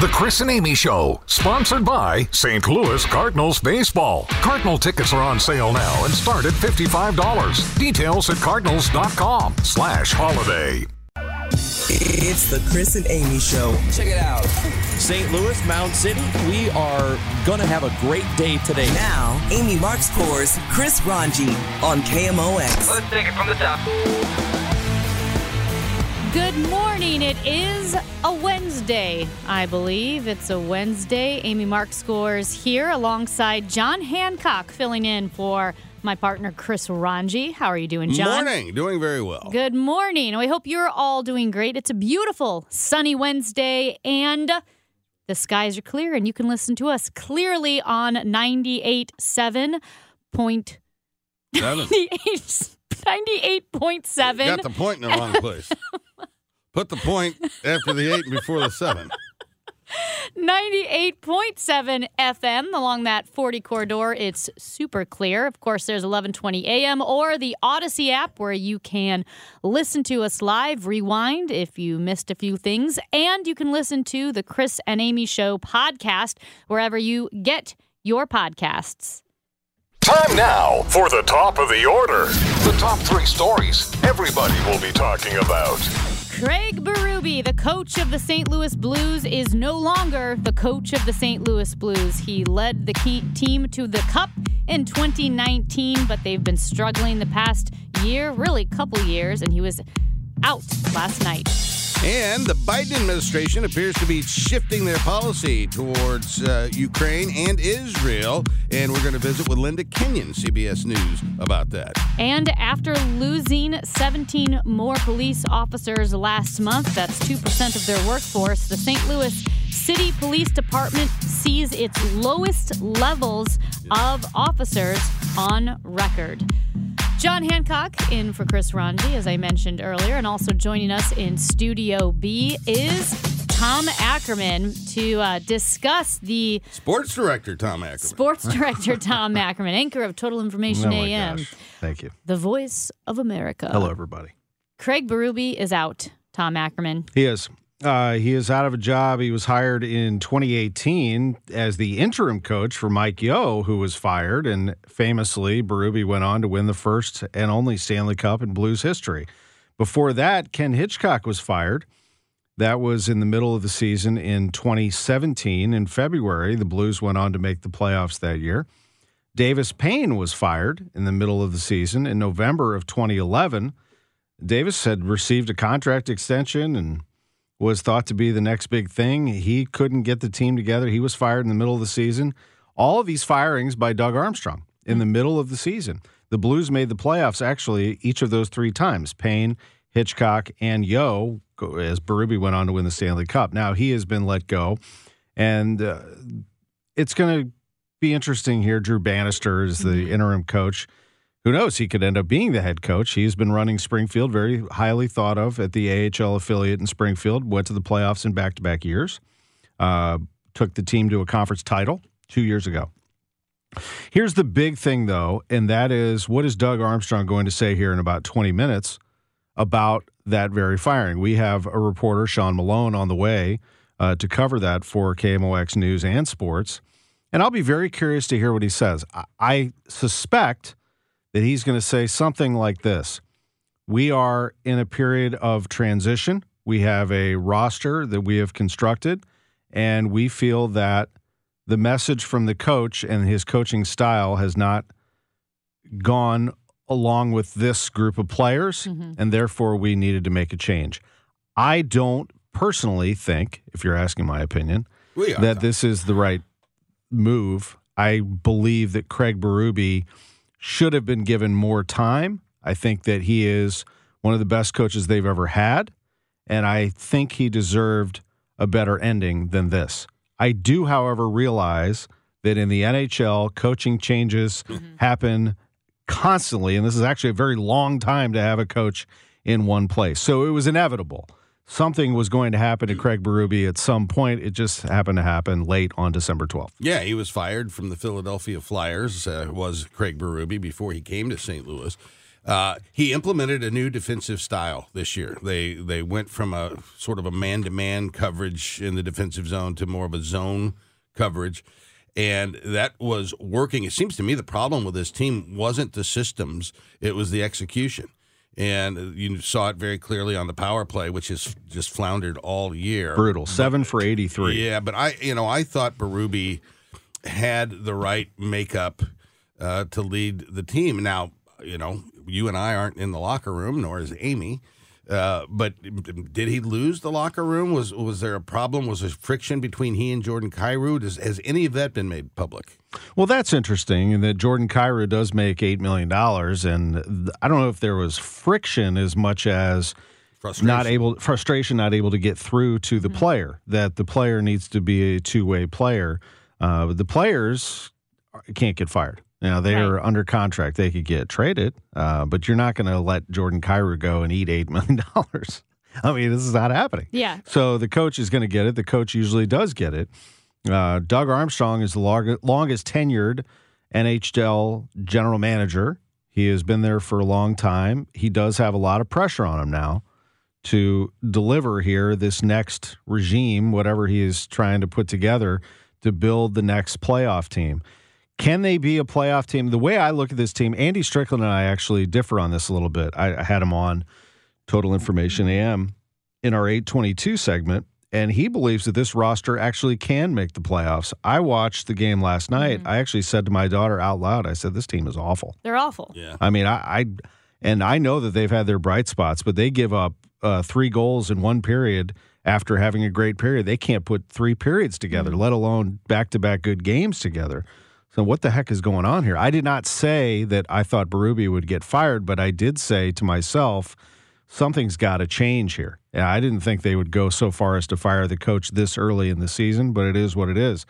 The Chris and Amy Show, sponsored by St. Louis Cardinals Baseball. Cardinal tickets are on sale now and start at $55. Details at cardinals.com slash holiday. It's the Chris and Amy Show. Check it out. St. Louis, Mound City, we are going to have a great day today. Now, Amy Marxkors Chris Ranji on KMOX. Let's take it from the top. Good morning. It is a Wednesday, I believe. It's a Wednesday. Amy Marxkors here alongside John Hancock filling in for my partner Chris Ranji. How are you doing, John? Good morning. Doing very well. Good morning. We hope you're all doing great. It's a beautiful sunny Wednesday and the skies are clear and you can listen to us clearly on 98.7 point Seven. 98.7. Got the point in the wrong place. Put the point after the eight and before the seven. 98.7 FM along that 40 corridor. It's super clear. Of course, there's 1120 AM or the Audacy app where you can listen to us live, rewind if you missed a few things, and you can listen to the Chris and Amy Show podcast wherever you get your podcasts. Time now for the top of the order. The top three stories everybody will be talking about. Craig Berube, the coach of the St. Louis Blues, is no longer the coach of the St. Louis Blues. He led the team to the Cup in 2019, but they've been struggling the past year, really couple years, and he was out last night. And the Biden administration appears to be shifting their policy towards uh, Ukraine and Israel. And we're going to visit with Linda Kenyon, CBS News, about that. And after losing 17 more police officers last month, that's 2% of their workforce, the St. Louis City Police Department sees its lowest levels of officers on record. John Hancock in for Chris Ranji, as I mentioned earlier, and also joining us in Studio B is Tom Ackerman to uh, discuss the Sports Director Tom Ackerman. sports director Tom Ackerman, anchor of Total Information Oh my AM, gosh. Thank you. the voice of America. Hello, everybody. Craig Berube is out. Tom Ackerman. He is. Uh, he is out of a job. He was hired in 2018 as the interim coach for Mike Yeo, who was fired. And famously, Berube went on to win the first and only Stanley Cup in Blues history. Before that, Ken Hitchcock was fired. That was in the middle of the season in 2017. In February, the Blues went on to make the playoffs that year. Davis Payne was fired in the middle of the season in November of 2011. Davis had received a contract extension and was thought to be the next big thing. He couldn't get the team together. He was fired in the middle of the season. All of these firings by Doug Armstrong in the middle of the season. The Blues made the playoffs actually each of those three times. Payne, Hitchcock, and Yeo, as Berube went on to win the Stanley Cup. Now he has been let go, and uh, it's going to be interesting here. Drew Bannister is the interim coach. Who knows? He could end up being the head coach. He's been running Springfield, very highly thought of at the AHL affiliate in Springfield. Went to the playoffs in back to back years. Uh, took the team to a conference title two years ago. Here's the big thing, though, and that is what is Doug Armstrong going to say here in about 20 minutes about that very firing? We have a reporter, Sean Malone, on the way uh, to cover that for KMOX News and Sports. And I'll be very curious to hear what he says. I, I suspect that he's going to say something like this We are in a period of transition. We have a roster that we have constructed, And we feel that the message from the coach and his coaching style has not gone along with this group of players, mm-hmm. and therefore we needed to make a change. I don't personally think, if you're asking my opinion, that this is the right move. I believe that Craig Berube should have been given more time. I think that he is one of the best coaches they've ever had, and I think he deserved a better ending than this. I do, however, realize that in the NHL, coaching changes mm-hmm. happen constantly, and this is actually a very long time to have a coach in one place. So it was inevitable. Something was going to happen to Craig Berube at some point. It just happened to happen late on December 12th. Yeah, he was fired from the Philadelphia Flyers. Uh, was Craig Berube before he came to St. Louis. Uh, he implemented a new defensive style this year. They they went from a sort of a man to man coverage in the defensive zone to more of a zone coverage, and that was working. It seems to me the problem with this team wasn't the systems; it was the execution. And you saw it very clearly on the power play, which has just floundered all year. Brutal. Seven for 83. Yeah, but I, you know, I thought Berube had the right makeup uh, to lead the team. Now, you know, you and I aren't in the locker room, nor is Amy. Uh, but did he lose the locker room? Was was there a problem? Was there friction between he and Jordan Kyrou? Does, has any of that been made public? Well, that's interesting, and that Jordan Kyrou does make $8 million. And I don't know if there was friction as much as Frustration. not able frustration not able to get through to the player that the player needs to be a two-way player uh, the players can't get fired now they are under contract. They could get traded uh, but you're not going to let jordan Kyrou go and eat $8 million i mean this is not happening. Yeah. so the coach is going to get it. The coach usually does get it. Uh, doug armstrong is the longest tenured nhl general manager. He has been there for a long time. He does have a lot of pressure on him now to deliver here this next regime, whatever he is trying to put together to build the next playoff team. Can they be a playoff team? The way I look at this team, Andy Strickland and I actually differ on this a little bit. I, I had him on Total Information AM in our 822 segment, and he believes that this roster actually can make the playoffs. I watched the game last night. I actually said to my daughter out loud, I said, This team is awful. They're awful. Yeah. I mean, I, I and I know that they've had their bright spots, but they give up uh, three goals in one period after having a great period. They can't put three periods together, let alone back to back good games together. So what the heck is going on here? I did not say that I thought Berube would get fired, but I did say to myself, something's got to change here. And I didn't think they would go so far as to fire the coach this early in the season, but it is what it is.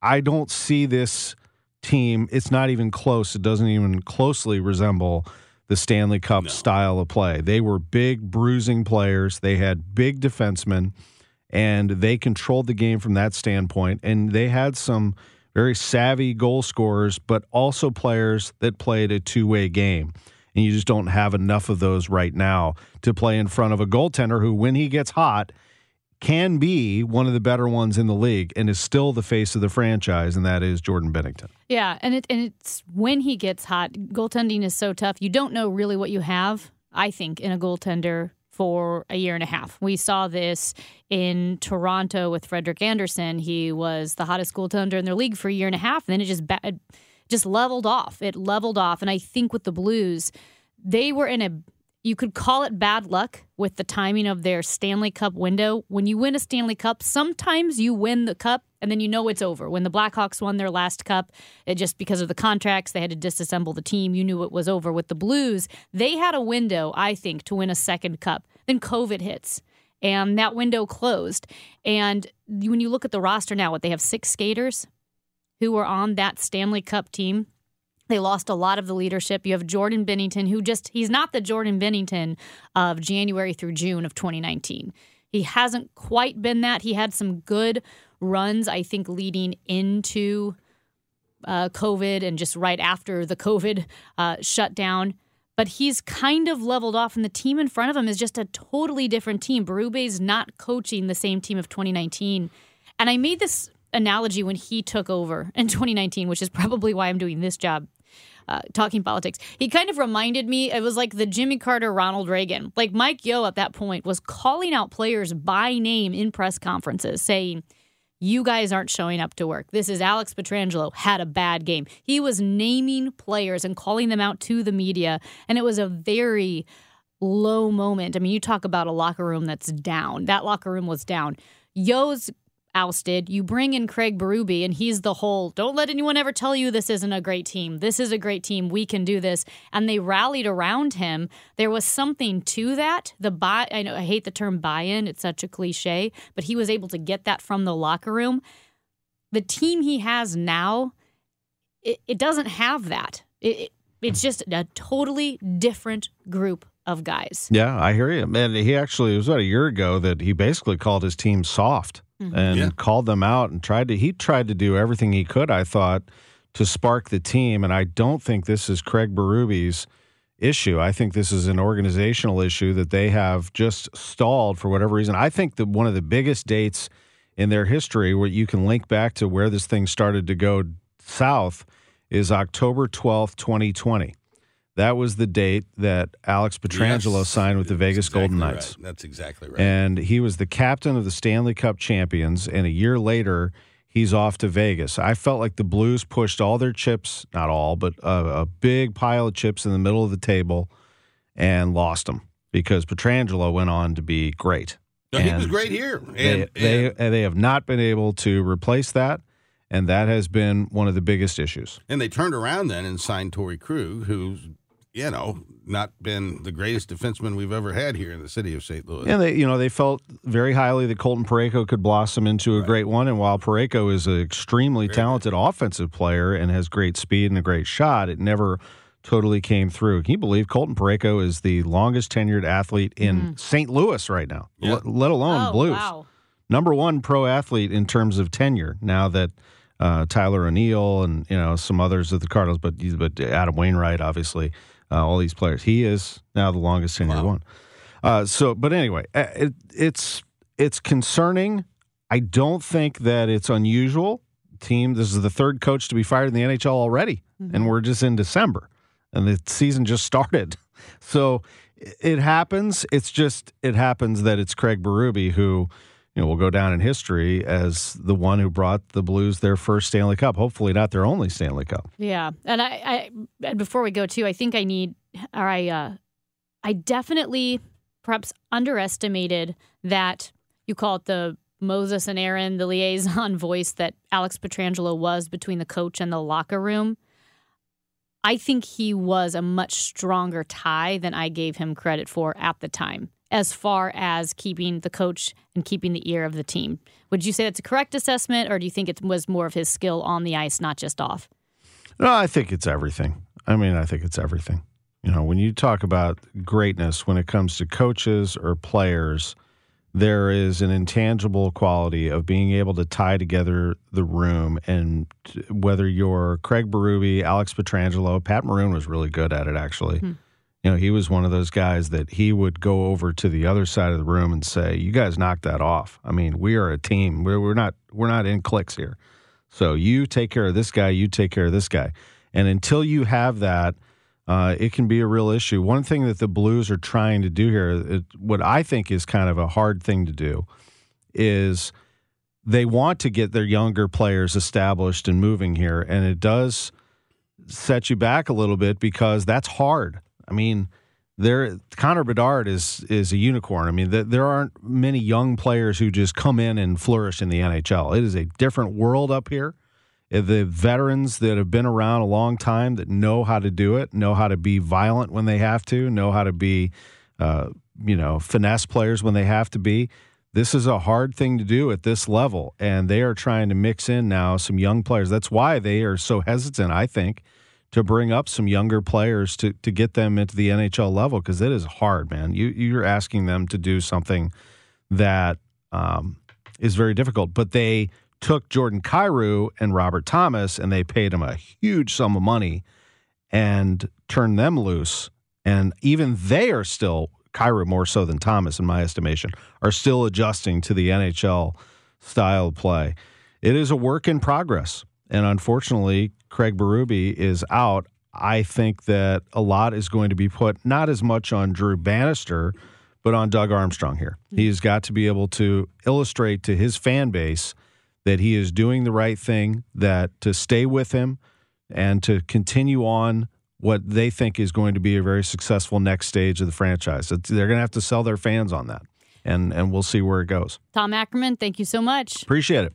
I don't see this team. It's not even close. It doesn't even closely resemble the Stanley Cup style of play. They were big, bruising players. They had big defensemen, and they controlled the game from that standpoint. And they had some very savvy goal scorers, but also players that played a two way game. And you just don't have enough of those right now to play in front of a goaltender who, when he gets hot, can be one of the better ones in the league and is still the face of the franchise, and that is Jordan Binnington. Yeah, and it and it's when he gets hot. Goaltending is so tough. You don't know really what you have. I think in a goaltender for a year and a half. We saw this in Toronto with Frederik Andersen. He was the hottest goaltender in their league for a year and a half, and then it just ba- just leveled off. It leveled off, and I think with the Blues, they were in a you could call it bad luck with the timing of their Stanley Cup window. When you win a Stanley Cup, sometimes you win the cup and then you know it's over. When the Blackhawks won their last cup, it just because of the contracts, they had to disassemble the team. You knew it was over. With the Blues, they had a window, I think, to win a second cup. Then COVID hits and that window closed. And when you look at the roster now, what they have six skaters who were on that Stanley Cup team. They lost a lot of the leadership. You have Jordan Binnington, who just, he's not the Jordan Binnington of January through June of 2019. He hasn't quite been that. He had some good runs, I think, leading into uh, COVID and just right after the COVID uh, shutdown. But he's kind of leveled off, and the team in front of him is just a totally different team. Berube's not coaching the same team of 2019. And I made this analogy when he took over in 2019, which is probably why I'm doing this job. Uh, talking politics. He kind of reminded me, it was like the Jimmy Carter, Ronald Reagan. Like Mike Yeo at that point was calling out players by name in press conferences, saying, you guys aren't showing up to work. This is Alex Pietrangelo had a bad game. He was naming players and calling them out to the media, and it was a very low moment. I mean, you talk about a locker room that's down. That locker room was down. Yeo's ousted. You bring in Craig Berube, and he's the whole don't let anyone ever tell you this isn't a great team. This is a great team. We can do this. And they rallied around him. There was something to that. The buy, I know I hate the term buy in, it's such a cliche, but he was able to get that from the locker room. The team he has now, it, it doesn't have that. It, it, it's just a totally different group of guys. Yeah, I hear you. And he actually, it was about a year ago that he basically called his team soft Mm-hmm. and Yeah. called them out and tried to, he tried to do everything he could, I thought, to spark the team. And I don't think this is Craig Berube's issue. I think this is an organizational issue that they have just stalled for whatever reason. I think that one of the biggest dates in their history where you can link back to where this thing started to go south is October 12th, 2020. That was the date that Alex Pietrangelo Yes, signed with the Vegas exactly Golden right. Knights. That's exactly right. And he was the captain of the Stanley Cup champions. And a year later, he's off to Vegas. I felt like the Blues pushed all their chips, not all, but a, a big pile of chips in the middle of the table and lost them because Pietrangelo went on to be great. No, he was great here. They, And, they, and, and they have not been able to replace that. And that has been one of the biggest issues. and they turned around then and signed Torrey Krug, who's, you know, not been the greatest defenseman we've ever had here in the city of St. Louis. And they, you know, they felt very highly that Colton Parayko could blossom into a great one. And while Parayko is an extremely talented offensive player and has great speed and a great shot, it never totally came through. Can you believe Colton Parayko is the longest tenured athlete in St. Louis right now, Yeah. let, let alone oh, Blues? wow. Number one pro athlete in terms of tenure. Now that uh, Tyler O'Neill and you know some others of the Cardinals, but but Adam Wainwright, obviously, uh, all these players. He is now the longest tenured Wow. one. Uh, so, but anyway, uh, it, it's it's concerning. I don't think that it's unusual. Team, this is the third coach to be fired in the NHL already, and we're just in December, and the season just started. So it- it happens. It's just it happens that it's Craig Berube who, you know, will go down in history as the one who brought the Blues their first Stanley Cup. Hopefully, not their only Stanley Cup. Yeah, and I, I and before we go too, I think I need, or I, uh, I definitely perhaps underestimated that you call it the Moses and Aaron, the liaison voice that Alex Pietrangelo was between the coach and the locker room. I think he was a much stronger tie than I gave him credit for at the time, as far as keeping the coach and keeping the ear of the team. Would you say that's a correct assessment, or do you think it was more of his skill on the ice, not just off? No, I think it's everything. I mean, I think it's everything. You know, when you talk about greatness when it comes to coaches or players, there is an intangible quality of being able to tie together the room. And uh, whether you're Craig Berube, Alex Pietrangelo, Pat Maroon was really good at it, actually. Hmm. You know, he was one of those guys that he would go over to the other side of the room and say, "You guys knock that off. I mean, we are a team. We're, we're not we're not in cliques here. So you take care of this guy, you take care of this guy. And until you have that, uh, it can be a real issue. One thing that the Blues are trying to do here, it, what I think is kind of a hard thing to do, is they want to get their younger players established and moving here, and it does set you back a little bit because that's hard. I mean, there Connor Bedard is is a unicorn. I mean, th- there aren't many young players who just come in and flourish in the NHL. It is a different world up here. Uh, The veterans that have been around a long time that know how to do it, know how to be violent when they have to, know how to be, uh, you know, finesse players when they have to be. This is a hard thing to do at this level, and they are trying to mix in now some young players. That's why they are so hesitant, I think, to bring up some younger players to to get them into the NHL level because it is hard, man. You you're asking them to do something that um, is very difficult. But they took Jordan Kyrou and Robert Thomas and they paid them a huge sum of money and turned them loose. And even they are still Kyrou more so than Thomas, in my estimation, are still adjusting to the NHL style play. It is a work in progress. And unfortunately, Craig Berube is out. I think that a lot is going to be put not as much on Drew Bannister, but on Doug Armstrong here. Hmm. He's got to be able to illustrate to his fan base that he is doing the right thing, that to stay with him and to continue on what they think is going to be a very successful next stage of the franchise. They're going to have to sell their fans on that, and and we'll see where it goes. Tom Ackerman, thank you so much. Appreciate it.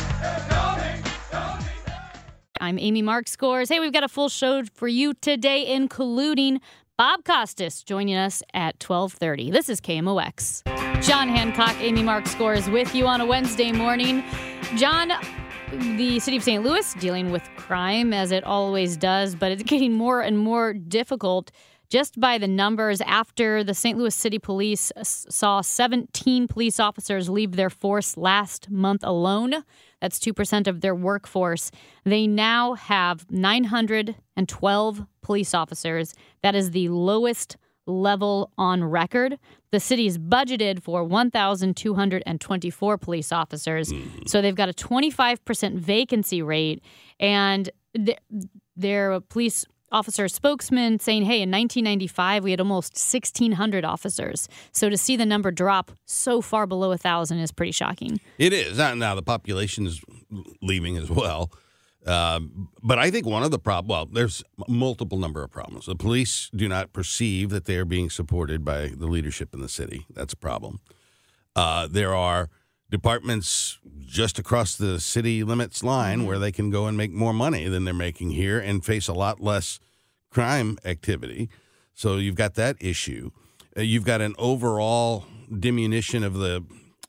I'm Amy Marxkors. Hey, we've got a full show for you today, including Bob Costas joining us at 12:30. This is KMOX. John Hancock, Amy Marxkors with you on a Wednesday morning. John, the city of St. Louis dealing with crime as it always does, but it's getting more and more difficult just by the numbers after the St. Louis City Police saw 17 police officers leave their force last month alone. That's 2% of their workforce. They now have 912 police officers. That is the lowest level on record. The city is budgeted for 1,224 police officers. Mm-hmm. So they've got a 25% vacancy rate. And th- their police officer spokesman saying, hey, in 1995, we had almost 1,600 officers. So to see the number drop so far below 1,000 is pretty shocking. It is. Now, the population is leaving as well. Um, but I think one of the problems, well, there's multiple number of problems. The police do not perceive that they are being supported by the leadership in the city. That's a problem. Uh, there are departments just across the city limits line where they can go and make more money than they're making here and face a lot less crime activity. So you've got that issue. Uh, you've got an overall diminution of the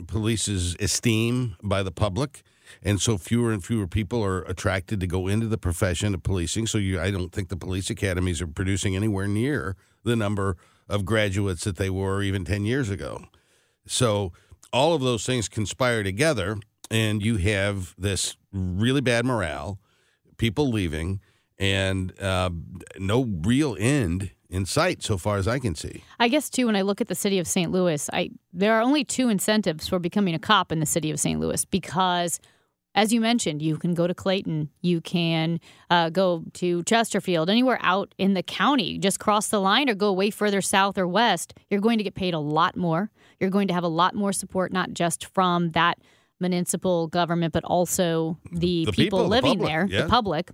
police's esteem by the public. And so fewer and fewer people are attracted to go into the profession of policing. So you, I don't think the police academies are producing anywhere near the number of graduates that they were even 10 years ago. So all of those things conspire together, and you have this really bad morale, people leaving, and uh, no real end in sight so far as I can see. I guess too, when I look at the city of St. Louis, I there are only two incentives for becoming a cop in the city of St. Louis because, as you mentioned, you can go to Clayton, you can uh, go to Chesterfield, anywhere out in the county, just cross the line or go way further south or west. You're going to get paid a lot more. You're going to have a lot more support, not just from that municipal government, but also the, The people, people, the living public, there, yeah. the public,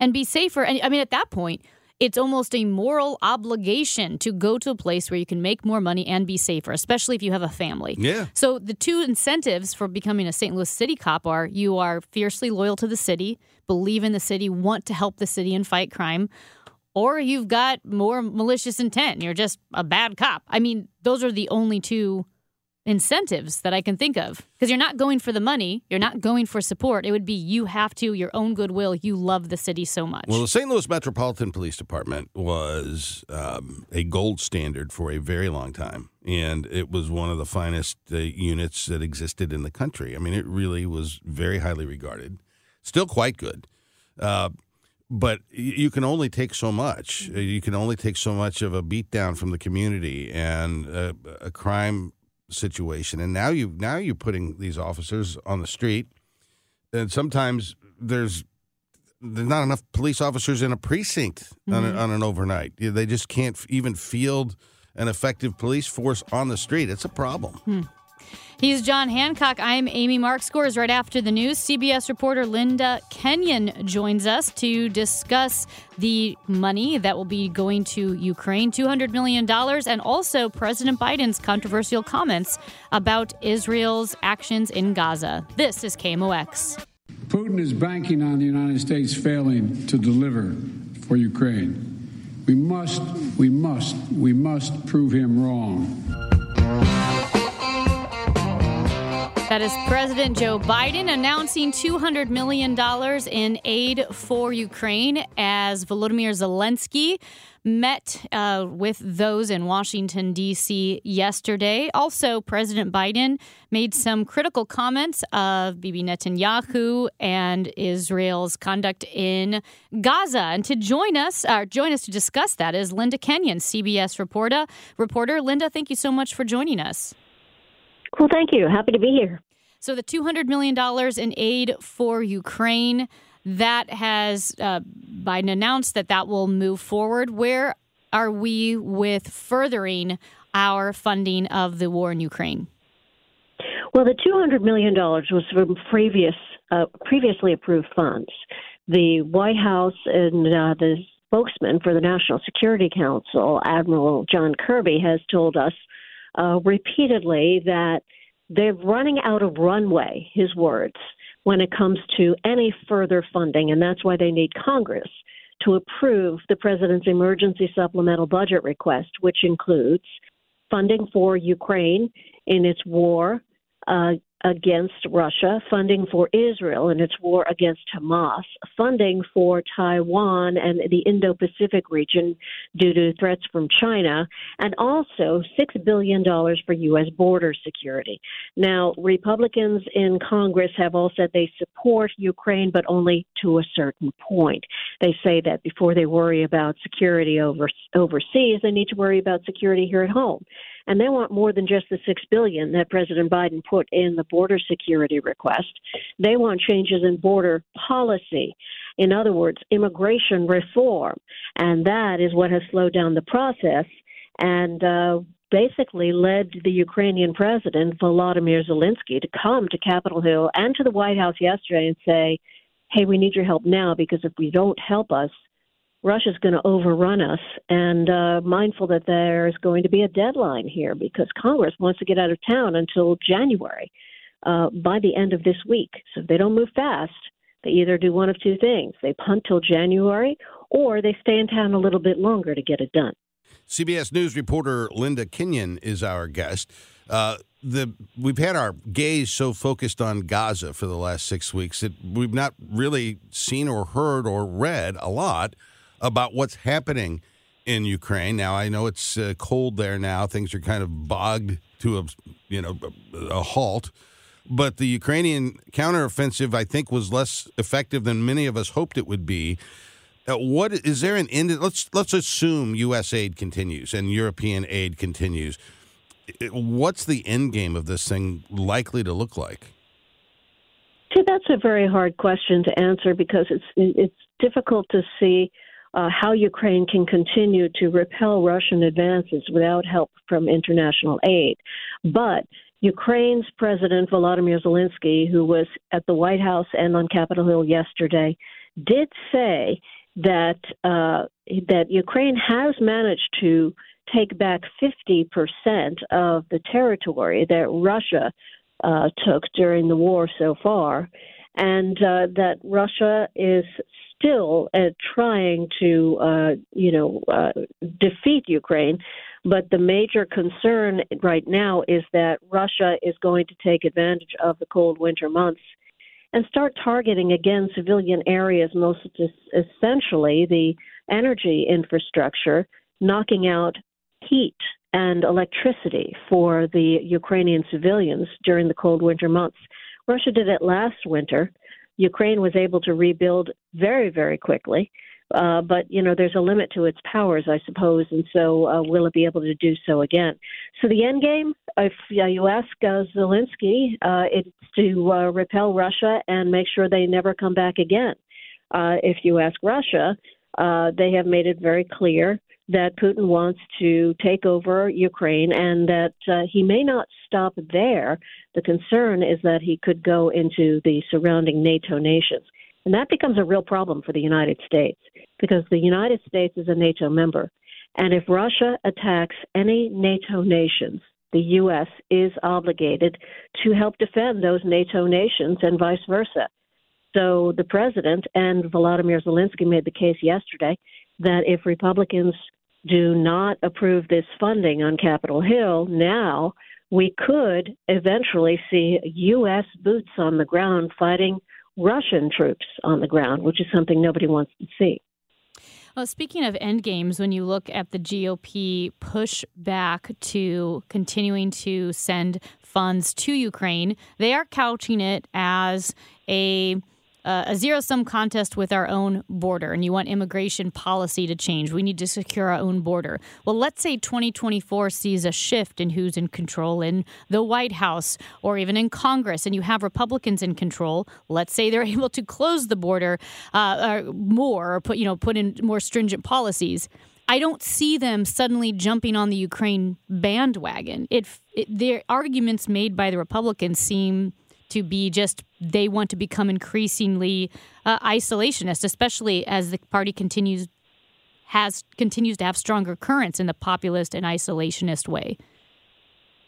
and be safer. And I mean, at that point, it's almost a moral obligation to go to a place where you can make more money and be safer, especially if you have a family. Yeah. So the two incentives for becoming a St. Louis City cop are you are fiercely loyal to the city, believe in the city, want to help the city and fight crime, or you've got more malicious intent and you're just a bad cop. I mean, those are the only two incentives that I can think of because you're not going for the money, you're not going for support. It would be you have to, your own goodwill, you love the city so much. Well, the St. Louis Metropolitan Police Department was um, a gold standard for a very long time, and it was one of the finest uh, units that existed in the country. I mean, it really was very highly regarded, still quite good. Uh, but you can only take so much. Uh, You can only take so much of a beatdown from the community and a, a crime situation. And now you now you're putting these officers on the street and sometimes there's there's not enough police officers in a precinct on, a, Mhm. on an overnight. They just can't even field an effective police force on the street. It's a problem. Hmm. He's John Hancock. I'm Amy Mark. Scores right after the news. CBS reporter Linda Kenyon joins us to discuss the money that will be going to Ukraine $200 million and also President Biden's controversial comments about Israel's actions in Gaza. This is KMOX. Putin is banking on the United States failing to deliver for Ukraine. We must, we must, we must prove him wrong. That is President Joe Biden announcing $200 million in aid for Ukraine as Volodymyr Zelensky met uh, with those in Washington, D.C. yesterday. Also, President Biden made some critical comments of Bibi Netanyahu and Israel's conduct in Gaza. And to join us, uh, join us to discuss that is Linda Kenyon, CBS reporter. Reporter Linda, thank you so much for joining us. Well, thank you. Happy to be here. So, the $200 million in aid for Ukraine, that has uh, Biden announced that that will move forward. Where are we with furthering our funding of the war in Ukraine? Well, the $200 million was from previous, uh, previously approved funds. The White House and uh, the spokesman for the National Security Council, Admiral John Kirby, has told us uh, repeatedly that they're running out of runway, his words, when it comes to any further funding, and that's why they need Congress to approve the president's emergency supplemental budget request, which includes funding for Ukraine in its war uh, against Russia, funding for Israel in its war against Hamas, funding for Taiwan and the Indo Pacific region due to threats from China, and also $6 billion for U.S. border security. Now, Republicans in Congress have all said they support Ukraine, but only to a certain point. They say that before they worry about security over, overseas, they need to worry about security here at home and they want more than just the six billion that President Biden put in the border security request. They want changes in border policy. In other words, immigration reform, and that is what has slowed down the process and uh, basically led the Ukrainian president Volodymyr Zelensky to come to Capitol Hill and to the White House yesterday and say, "Hey, we need your help now because if we don't help us." Russia's going to overrun us, and uh, mindful that there's going to be a deadline here because Congress wants to get out of town until January uh, by the end of this week. So if they don't move fast, they either do one of two things: they punt till January, or they stay in town a little bit longer to get it done. CBS News reporter Linda Kenyon is our guest. Uh, the we've had our gaze so focused on Gaza for the last six weeks that we've not really seen or heard or read a lot about what's happening in Ukraine. Now I know it's uh, cold there now; things are kind of bogged to a you know a halt. But the Ukrainian counteroffensive, I think, was less effective than many of us hoped it would be. Uh, what is there an end? Let's let's assume U.S. aid continues and European aid continues. What's the end game of this thing likely to look like? See, that's a very hard question to answer because it's it's difficult to see uh, how Ukraine can continue to repel Russian advances without help from international aid. But Ukraine's President Volodymyr Zelensky, who was at the White House and on Capitol Hill yesterday, did say that uh, that Ukraine has managed to take back 50% of the territory that Russia uh, took during the war so far, and uh, that Russia is still uh, trying to, uh, you know, uh, defeat Ukraine. But the major concern right now is that Russia is going to take advantage of the cold winter months and start targeting again civilian areas, most essentially the energy infrastructure, knocking out heat and electricity for the Ukrainian civilians during the cold winter months. Russia did it last winter. Ukraine was able to rebuild very, very quickly. Uh, but you know, there's a limit to its powers, I suppose, and so uh, will it be able to do so again? So the end game, if you ask uh, Zelensky, uh, it's to uh, repel Russia and make sure they never come back again. Uh, if you ask Russia, uh, they have made it very clear that Putin wants to take over Ukraine and that uh, he may not stop there. The concern is that he could go into the surrounding NATO nations. And that becomes a real problem for the United States because the United States is a NATO member. And if Russia attacks any NATO nations, the U.S. is obligated to help defend those NATO nations and vice versa. So the president and Volodymyr Zelensky made the case yesterday that if Republicans do not approve this funding on Capitol Hill now, we could eventually see U.S. boots on the ground fighting Russian troops on the ground, which is something nobody wants to see. Well, speaking of end games, when you look at the GOP push back to continuing to send funds to Ukraine, they are couching it as a uh, a zero sum contest with our own border and you want immigration policy to change. We need to secure our own border. Well, let's say 2024 sees a shift in who's in control in the White House or even in Congress, and you have Republicans in control. Let's say they're able to close the border uh, more or put, you know, put in more stringent policies. I don't see them suddenly jumping on the Ukraine bandwagon. It, it their arguments made by the Republicans seem to be just they want to become increasingly uh, isolationist, especially as the party continues has continues to have stronger currents in the populist and isolationist way.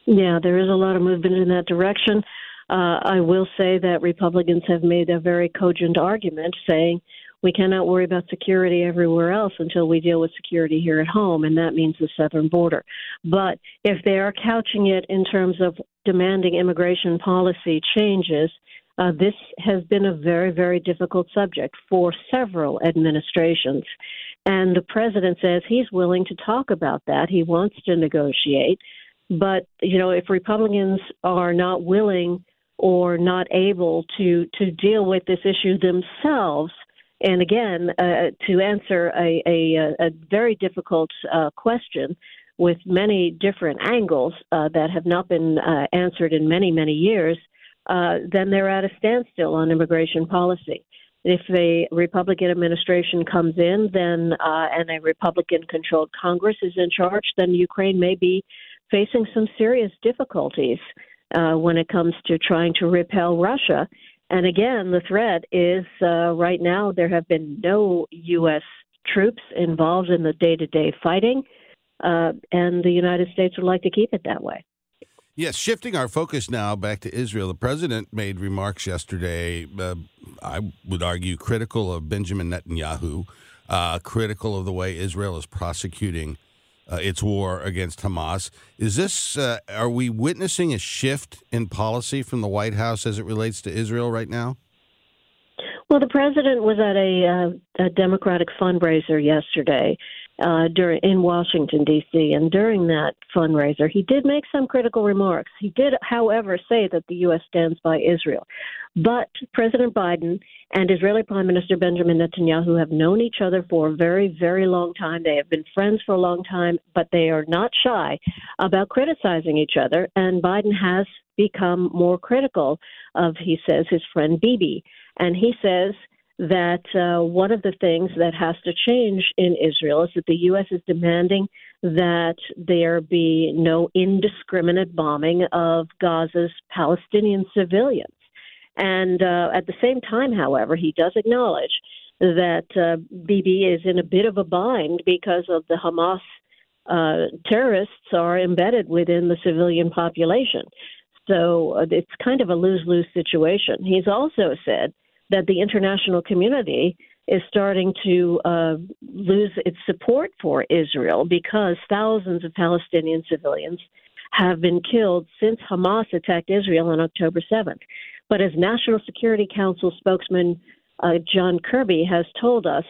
Yeah, there is a lot of movement in that direction. Uh, I will say that Republicans have made a very cogent argument saying we cannot worry about security everywhere else until we deal with security here at home, and that means the southern border. But if they are couching it in terms of demanding immigration policy changes, uh, this has been a very, very difficult subject for several administrations. And the president says he's willing to talk about that. He wants to negotiate. But, you know, if Republicans are not willing or not able to, to deal with this issue themselves, and again, uh, to answer a, a, a very difficult uh, question with many different angles uh, that have not been uh, answered in many, many years, uh, then they're at a standstill on immigration policy. If a Republican administration comes in, then uh, and a Republican-controlled Congress is in charge, then Ukraine may be facing some serious difficulties when it comes to trying to repel Russia and again, the threat is uh, right now there have been no U.S. troops involved in the day to day fighting, uh, and the United States would like to keep it that way. Yes, shifting our focus now back to Israel. The president made remarks yesterday, uh, I would argue, critical of Benjamin Netanyahu, uh, critical of the way Israel is prosecuting uh, its war against Hamas. Is this, uh, are we witnessing a shift in policy from the White House as it relates to Israel right now? Well, the president was at a, uh, a Democratic fundraiser yesterday uh, during in Washington D.C. and during that fundraiser, he did make some critical remarks. He did, however, say that the U.S. stands by Israel. But President Biden and Israeli Prime Minister Benjamin Netanyahu have known each other for a very, very long time. They have been friends for a long time, but they are not shy about criticizing each other. And Biden has become more critical of, he says, his friend Bibi. And he says that uh, one of the things that has to change in Israel is that the U.S. is demanding that there be no indiscriminate bombing of Gaza's Palestinian civilians. And uh, at the same time, however, he does acknowledge that uh, Bibi is in a bit of a bind because of the Hamas uh, terrorists are embedded within the civilian population. So uh, it's kind of a lose lose situation. He's also said that the international community is starting to uh, lose its support for Israel because thousands of Palestinian civilians have been killed since Hamas attacked Israel on October 7th. But as National Security Council spokesman uh, John Kirby has told us,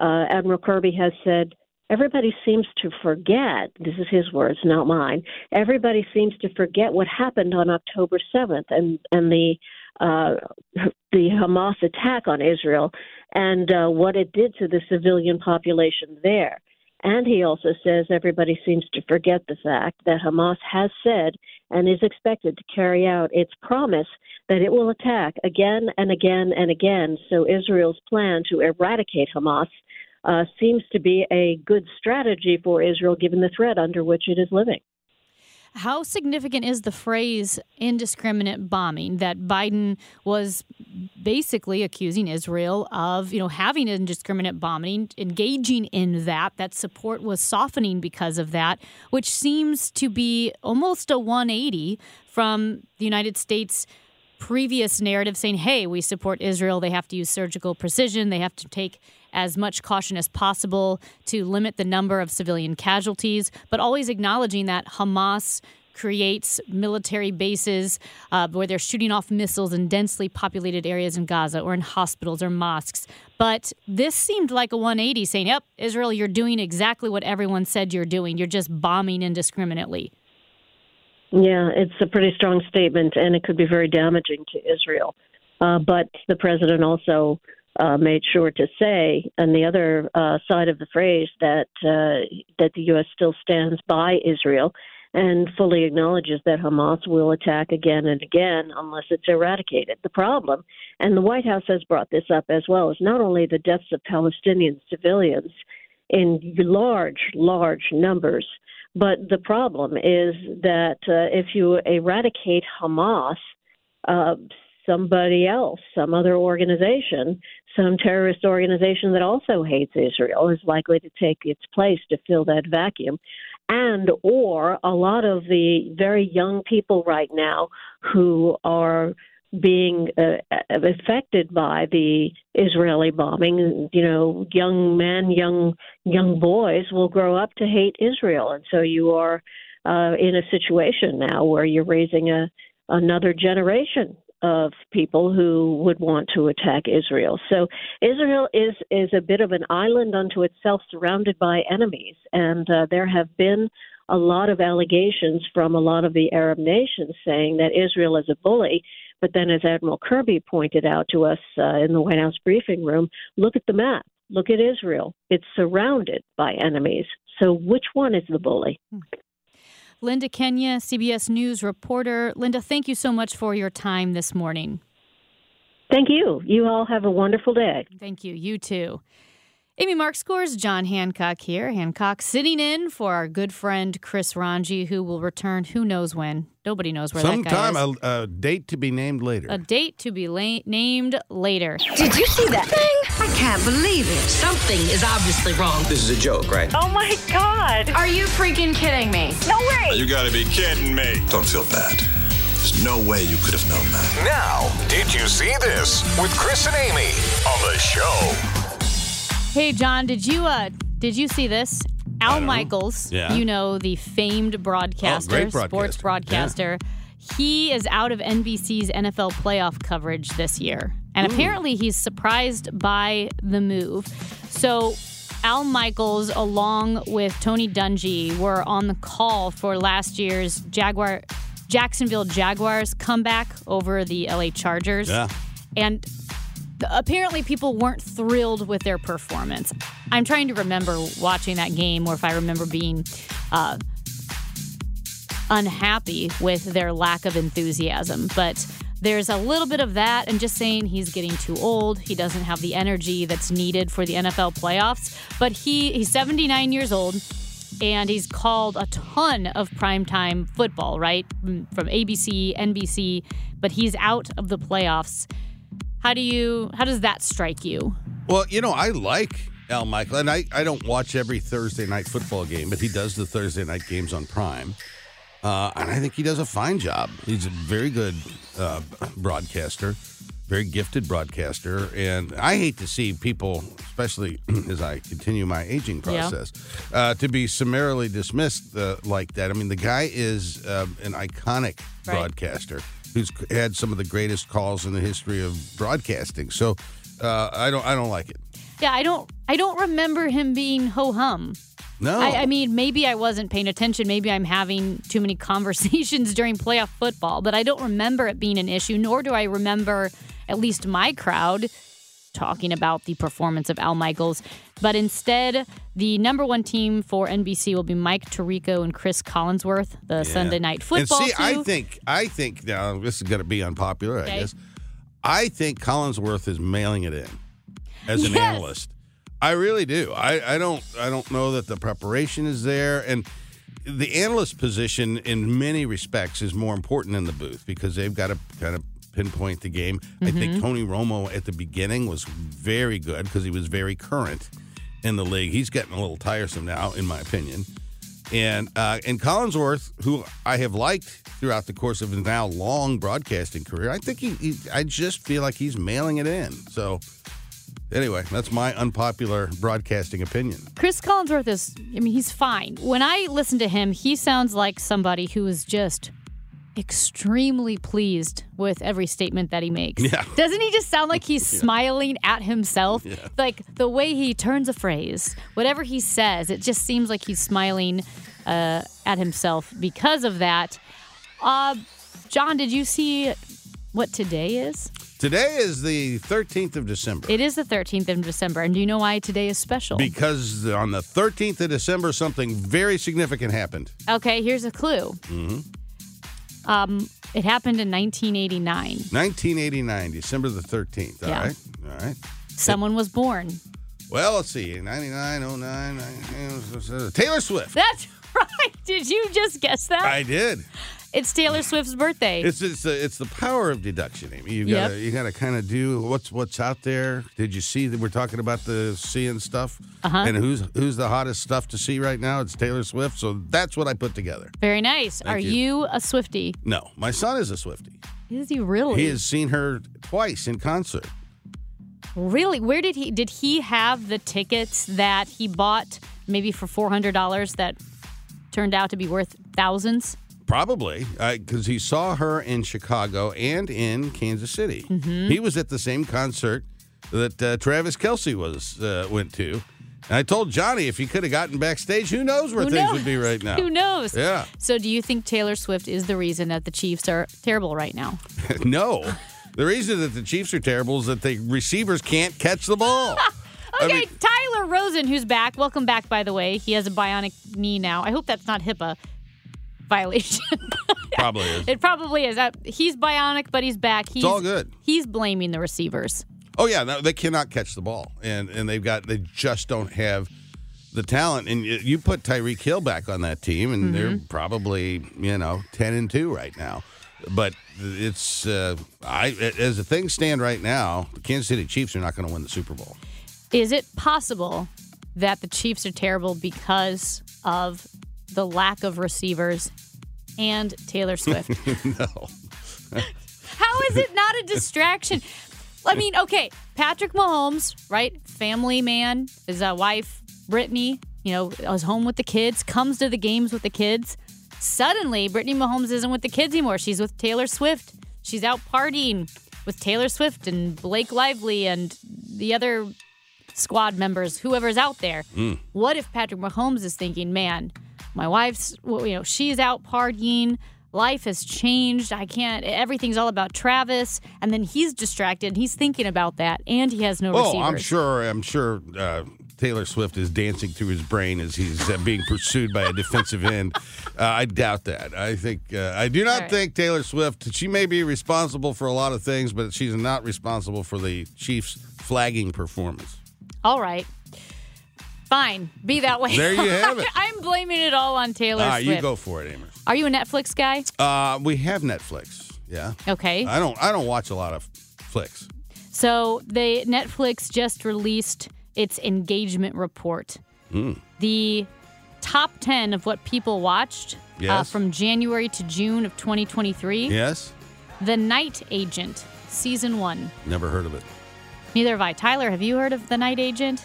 uh, Admiral Kirby has said, everybody seems to forget, this is his words, not mine, everybody seems to forget what happened on October 7th and, and the uh, the Hamas attack on Israel and uh, what it did to the civilian population there. And he also says everybody seems to forget the fact that Hamas has said and is expected to carry out its promise that it will attack again and again and again. So Israel's plan to eradicate Hamas uh, seems to be a good strategy for Israel given the threat under which it is living. How significant is the phrase indiscriminate bombing that Biden was basically accusing Israel of, you know, having indiscriminate bombing, engaging in that, that support was softening because of that, which seems to be almost a 180 from the United States previous narrative saying, hey, we support Israel. They have to use surgical precision. They have to take as much caution as possible to limit the number of civilian casualties, but always acknowledging that Hamas creates military bases uh, where they're shooting off missiles in densely populated areas in Gaza or in hospitals or mosques. But this seemed like a 180 saying, yep, Israel, you're doing exactly what everyone said you're doing. You're just bombing indiscriminately. Yeah, it's a pretty strong statement, and it could be very damaging to Israel. Uh, but the president also uh, made sure to say, and the other uh, side of the phrase, that uh, that the U.S. still stands by Israel and fully acknowledges that Hamas will attack again and again unless it's eradicated. The problem, and the White House has brought this up as well, is not only the deaths of Palestinian civilians in large, large numbers but the problem is that uh, if you eradicate Hamas, uh, somebody else, some other organization, some terrorist organization that also hates Israel is likely to take its place to fill that vacuum. And or a lot of the very young people right now who are being uh, affected by the Israeli bombing. You know, young men, young young boys will grow up to hate Israel, and so you are uh, in a situation now where you're raising a another generation of people who would want to attack Israel. So Israel is is a bit of an island unto itself, surrounded by enemies, and uh, there have been a lot of allegations from a lot of the Arab nations saying that Israel is a bully but then, as Admiral Kirby pointed out to us uh, in the White House briefing room, look at the map. Look at Israel. It's surrounded by enemies. So, which one is the bully? Linda Kenyon, CBS News reporter. Linda, thank you so much for your time this morning. Thank you. You all have a wonderful day. Thank you. You too. Amy Marxkors John Hancock here. Hancock sitting in for our good friend Chris Ranji, who will return who knows when. Nobody knows where Sometime, that guy is. a, a date to be named later. A date to be la- named later. Did you see that thing? I can't believe it. Something is obviously wrong. This is a joke, right? Oh my God. Are you freaking kidding me? No way. You gotta be kidding me. Don't feel bad. There's no way you could have known that. Now, did you see this with Chris and Amy on the show? Hey, John, did you uh did you see this? Al Michaels, Yeah. you know the famed broadcaster, Oh, sports broadcaster. broadcaster. He is out of NBC's NFL playoff coverage this year, and apparently he's surprised by the move. So. Al Michaels, along with Tony Dungy, were on the call for last year's Jaguar, Jacksonville Jaguars comeback over the LA Chargers. Yeah. And apparently people weren't thrilled with their performance. I'm trying to remember watching that game or if I remember being uh, unhappy with their lack of enthusiasm. But there's a little bit of that and just saying he's getting too old. He doesn't have the energy that's needed for the NFL playoffs. But he he's 79 years old and he's called a ton of primetime football, right? From from ABC, NBC, but he's out of the playoffs. How do you how does that strike you? Well, you know, I like Al Michael, and I, I don't watch every Thursday night football game, but he does the Thursday night games on Prime. Uh, and I think he does a fine job. He's a very good uh, broadcaster, very gifted broadcaster. And I hate to see people, especially as I continue my aging Yeah. process, uh, to be summarily dismissed uh, like that. I mean, the guy is uh, an iconic Right. broadcaster who's had some of the greatest calls in the history of broadcasting. So uh, I don't I don't like it. Yeah, I don't I don't remember him being ho hum No. I, I mean, maybe I wasn't paying attention. Maybe I'm having too many conversations during playoff football, but I don't remember it being an issue, nor do I remember at least my crowd talking about the performance of Al Michaels. But instead, the number one team for NBC will be Mike Tirico and Chris Collinsworth, the Sunday night football. And see, I think I think now this is going to be unpopular. Okay. I guess I think Collinsworth is mailing it in as an Yes. analyst. I really do. I, I don't I don't know that the preparation is there and. The analyst position, in many respects, is more important in the booth because they've got to kind of pinpoint the game. I think Mm-hmm. Mhm. Tony Romo at the beginning was very good because he was very current in the league. He's getting a little tiresome now, in my opinion. And uh, and Collinsworth, who I have liked throughout the course of his now long broadcasting career, I think he, he I just feel like he's mailing it in. So anyway, that's my unpopular broadcasting opinion. Chris Collinsworth is, I mean, he's fine. When I listen to him, he sounds like somebody who is just extremely pleased with every statement that he makes. Yeah. Doesn't he just sound like he's Yeah. smiling at himself? Like the way he turns a phrase, whatever he says, it just seems like he's smiling uh, at himself because of that. Uh, John, did you see what today is? Today is the 13th of December. It is the 13th of December. And do you know why today is special? Because on the 13th of December, something very significant happened. okay, here's a clue. hmm Um, it happened in 1989. 1989, December the 13th. All Yeah. right. All right. Someone was born. Well, let's see. 99, 09, 99, Taylor Swift. That's right. Did you just guess that? I did. It's Taylor Swift's birthday. It's it's the, it's the power of deduction, Amy. You gotta you gotta kind of do what's what's out there. Did you see that we're talking about the seeing stuff? Uh-huh. And who's who's the hottest stuff to see right now? It's Taylor Swift. So that's what I put together. Very nice. Thank Are you. you. a Swifty? No, my son is a Swifty. Is he really? He has seen her twice in concert. Really? Where did he did he have the tickets that he bought maybe for four hundred dollars that turned out to be worth thousands? Probably because he saw her in Chicago and in Kansas City. Mhm. He was at the same concert that uh, Travis Kelce was uh, went to. And I told Johnny if he could have gotten backstage, who knows where Who things knows? would be right now. Who knows? Yeah. So do you think Taylor Swift is the reason that the Chiefs are terrible right now? no. The reason that the Chiefs are terrible is that the receivers can't catch the ball. I Okay, mean- Tyler Rosen, who's back. Welcome back, by the way. He has a bionic knee now. I hope that's not HIPAA violation. Probably is. it probably is. Uh, he's bionic, but he's back. He's, all good. He's blaming the receivers. Oh yeah, they cannot catch the ball, and and they've got they just don't have the talent. And you, you put Tyreek Hill back on that team, and they're Mm-hmm. probably you know ten and two right now. But it's uh, I as the things stand right now, the Kansas City Chiefs are not going to win the Super Bowl. Is it possible that the Chiefs are terrible because of the lack of receivers and Taylor Swift? no. How is it not a distraction? I mean, okay, Patrick Mahomes, right? Family man, his uh, wife, Brittany, you know, was home with the kids, comes to the games with the kids. Suddenly, Brittany Mahomes isn't with the kids anymore. She's with Taylor Swift. She's out partying with Taylor Swift and Blake Lively and the other squad members, whoever's out there. Mm. What if Patrick Mahomes is thinking, man, my wife's, you know, she's out partying. Life has changed. I can't, everything's all about Travis. And then he's distracted. He's thinking about that. And he has no Oh, receivers. I'm sure. I'm sure. Uh, Taylor Swift is dancing through his brain as he's uh, being pursued by a defensive end. Uh, I doubt that. I think uh, I do not right. think Taylor Swift. She may be responsible for a lot of things, but she's not responsible for the Chiefs' flagging performance. All right. Fine. Be that way. There you have it. I'm blaming it all on Taylor Ah, Swift. you go for it, Amos. Are you a Netflix guy? Uh, we have Netflix. Yeah. Okay. I don't. I don't watch a lot of flicks. So the Netflix just released its engagement report. Mm. The top 10 of what people watched uh, Yes. from January to June of 2023. Yes. The Night Agent, season one. Never heard of it. Neither have I. Tyler, have you heard of The Night Agent?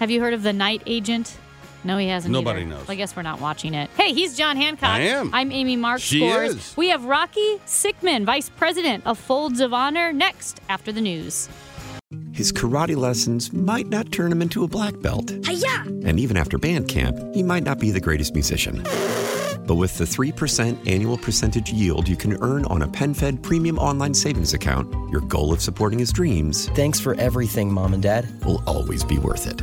Have you heard of The Night Agent? No, he hasn't. Nobody either. knows. I guess we're not watching it. Hey, he's John Hancock. I am. I'm Amy Mark She Scores. is. We have Rocky Sickmann, Vice President of Folds of Honor, next after the news. his karate lessons might not turn him into a black belt. Hi-ya! And even after band camp, he might not be the greatest musician. But with the 3% annual percentage yield you can earn on a PenFed premium online savings account, your goal of supporting his dreams Thanks for everything, Mom and Dad. will always be worth it.